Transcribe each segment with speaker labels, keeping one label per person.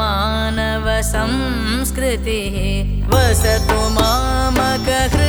Speaker 1: मानवसंस्कृतिः वसतु मामकहृ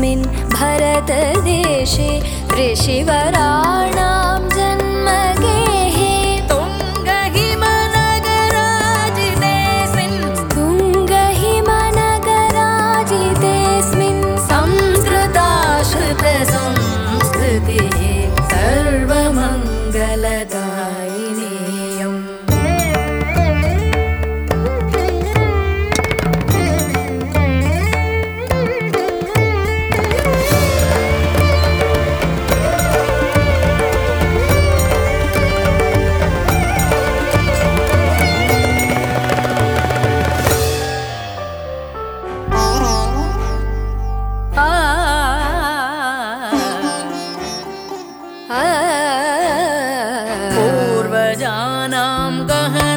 Speaker 2: अस्मिन् भरतदेशे ऋषिवराणां जन्मगेः
Speaker 1: तुङ्गहिमनगराजिदेस्मिन्
Speaker 2: तुङ्गहिमनगराजितेऽस्मिन्
Speaker 1: संस्कृताश्रुतसंस्कृते सर्वमङ्गलदायिनी। जानाम कहें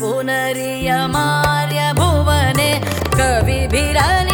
Speaker 1: पुनरियमार्य भुवने कविभिरनि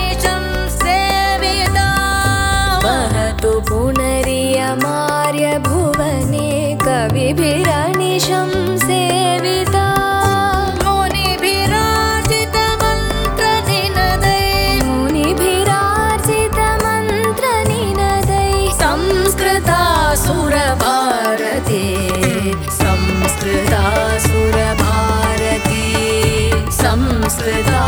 Speaker 1: with us.